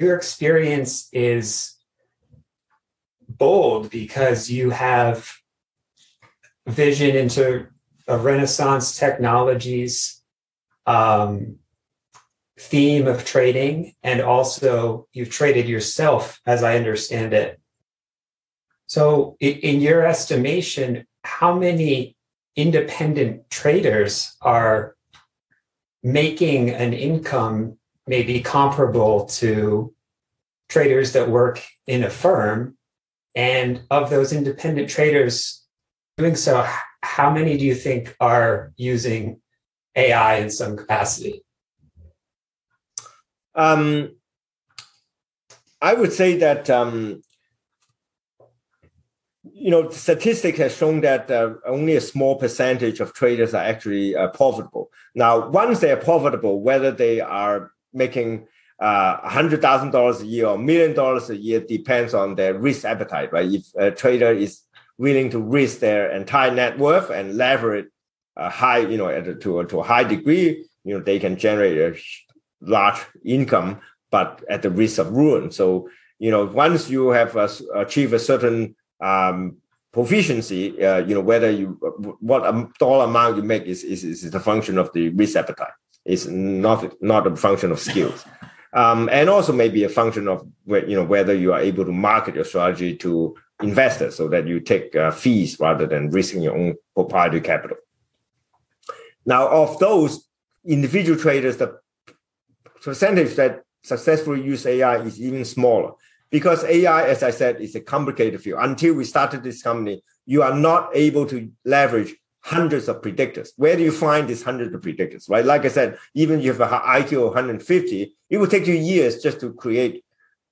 your experience is bold because you have vision into a renaissance technologies um, theme of trading and also you've traded yourself as i understand it. So in your estimation how many independent traders are making an income maybe comparable to traders that work in a firm and of those independent traders doing so how many do you think are using ai in some capacity um, I would say that um, you know statistic has shown that uh, only a small percentage of traders are actually uh, profitable. Now, once they are profitable, whether they are making uh, hundred thousand dollars a year or million dollars a year depends on their risk appetite, right? If a trader is willing to risk their entire net worth and leverage a high, you know, a, to, a, to a high degree, you know, they can generate a large income, but at the risk of ruin. So, you know, once you have uh, achieved a certain um, proficiency, uh, you know, whether you what a dollar amount you make is, is is a function of the risk appetite. It's not not a function of skills, um, and also maybe a function of you know whether you are able to market your strategy to investors so that you take uh, fees rather than risking your own proprietary capital. Now, of those individual traders, the percentage that successfully use AI is even smaller because AI, as I said, is a complicated field. Until we started this company, you are not able to leverage hundreds of predictors. Where do you find these hundreds of predictors, right? Like I said, even if you have an IQ of 150, it will take you years just to create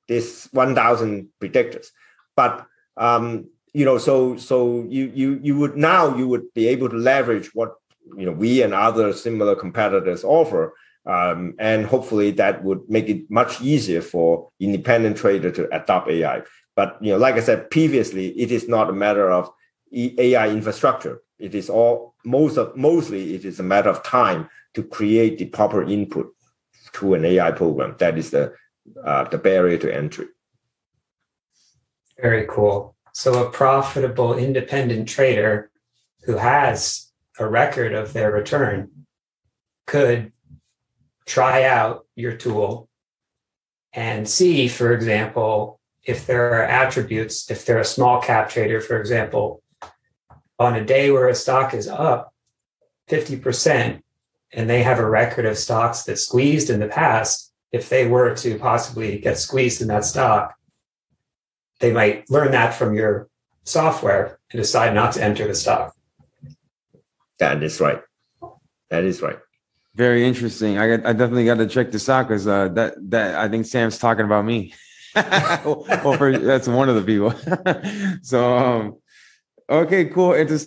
this 1,000 predictors. But um, you know, so so you you you would now you would be able to leverage what you know we and other similar competitors offer um, and hopefully that would make it much easier for independent trader to adopt AI. But you know, like I said previously, it is not a matter of AI infrastructure. It is all most of mostly it is a matter of time to create the proper input to an AI program. That is the uh, the barrier to entry. Very cool. So a profitable independent trader who has a record of their return could try out your tool and see, for example, if there are attributes, if they're a small cap trader, for example, on a day where a stock is up 50% and they have a record of stocks that squeezed in the past, if they were to possibly get squeezed in that stock, they might learn that from your software and decide not to enter the stock. That is right. That is right. Very interesting. I got, I definitely got to check this out because uh, that that I think Sam's talking about me. well, for, that's one of the people. so, um, okay, cool. It's